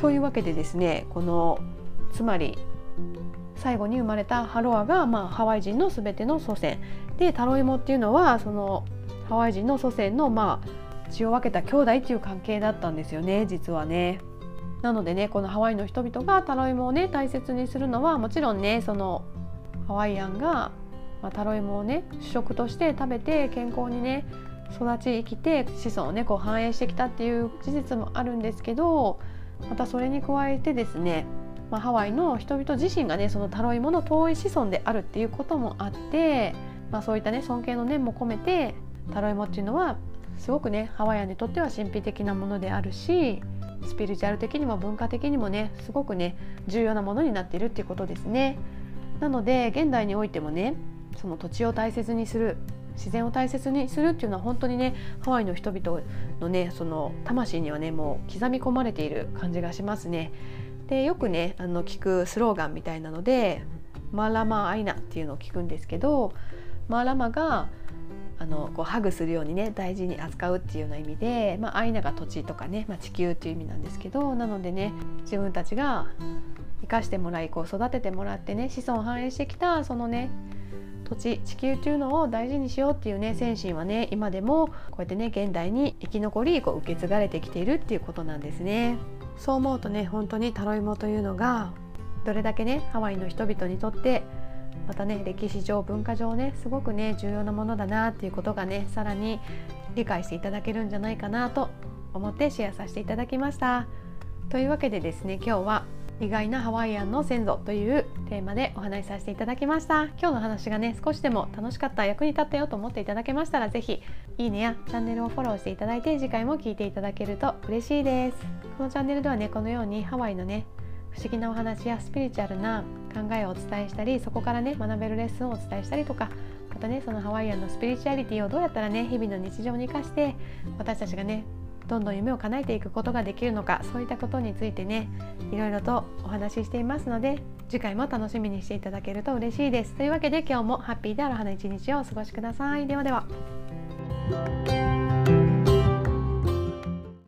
というわけでですねこのつまり最後に生まれたハロアが、まあ、ハワイ人の全ての祖先でタロイモっていうのはそのハワイ人の祖先の、まあ、血を分けた兄弟っていう関係だったんですよね実はね。なのでねこのハワイの人々がタロイモをね大切にするのはもちろんねそのハワイアンが、まあ、タロイモをね主食として食べて健康にね育ち生きて子孫をねこう繁栄してきたっていう事実もあるんですけどまたそれに加えてですねまあ、ハワイの人々自身がねそのタロイモの遠い子孫であるっていうこともあって、まあ、そういったね尊敬の念も込めてタロイモっていうのはすごくねハワイアンにとっては神秘的なものであるしスピリチュアル的にも文化的にもねすごくね重要なものになっているっていうことですね。なので現代においてもねその土地を大切にする自然を大切にするっていうのは本当にねハワイの人々のねその魂にはねもう刻み込まれている感じがしますね。でよくねあの聞くスローガンみたいなので「マーラマアイナ」っていうのを聞くんですけどマーラマがあのこうハグするようにね大事に扱うっていうような意味で、まあ、アイナが土地とかね、まあ、地球っていう意味なんですけどなのでね自分たちが生かしてもらいこう育ててもらってね子孫繁栄してきたそのね土地地球っていうのを大事にしようっていうね精神はね今でもこうやってね現代に生き残りこう受け継がれてきているっていうことなんですね。そう思うとね本当にタロイモというのがどれだけねハワイの人々にとってまたね歴史上文化上ねすごくね重要なものだなっていうことがねさらに理解していただけるんじゃないかなと思ってシェアさせていただきました。というわけでですね今日は意外なハワイアンの先祖というテーマでお話しさせていただきました。今日の話がね少しでも楽しかった役に立ったよと思っていただけましたら是非いいねやチャンネルをフォローしていただいて次回も聴いていただけると嬉しいです。このチャンネルではねこのようにハワイのね不思議なお話やスピリチュアルな考えをお伝えしたりそこからね学べるレッスンをお伝えしたりとかまたねそのハワイアンのスピリチュアリティをどうやったらね日々の日常に生かして私たちがねどんどん夢を叶えていくことができるのかそういったことについてねいろいろとお話ししていますので次回も楽しみにしていただけると嬉しいです。というわけで今日もハッピーである花一日をお過ごしください。ではでは。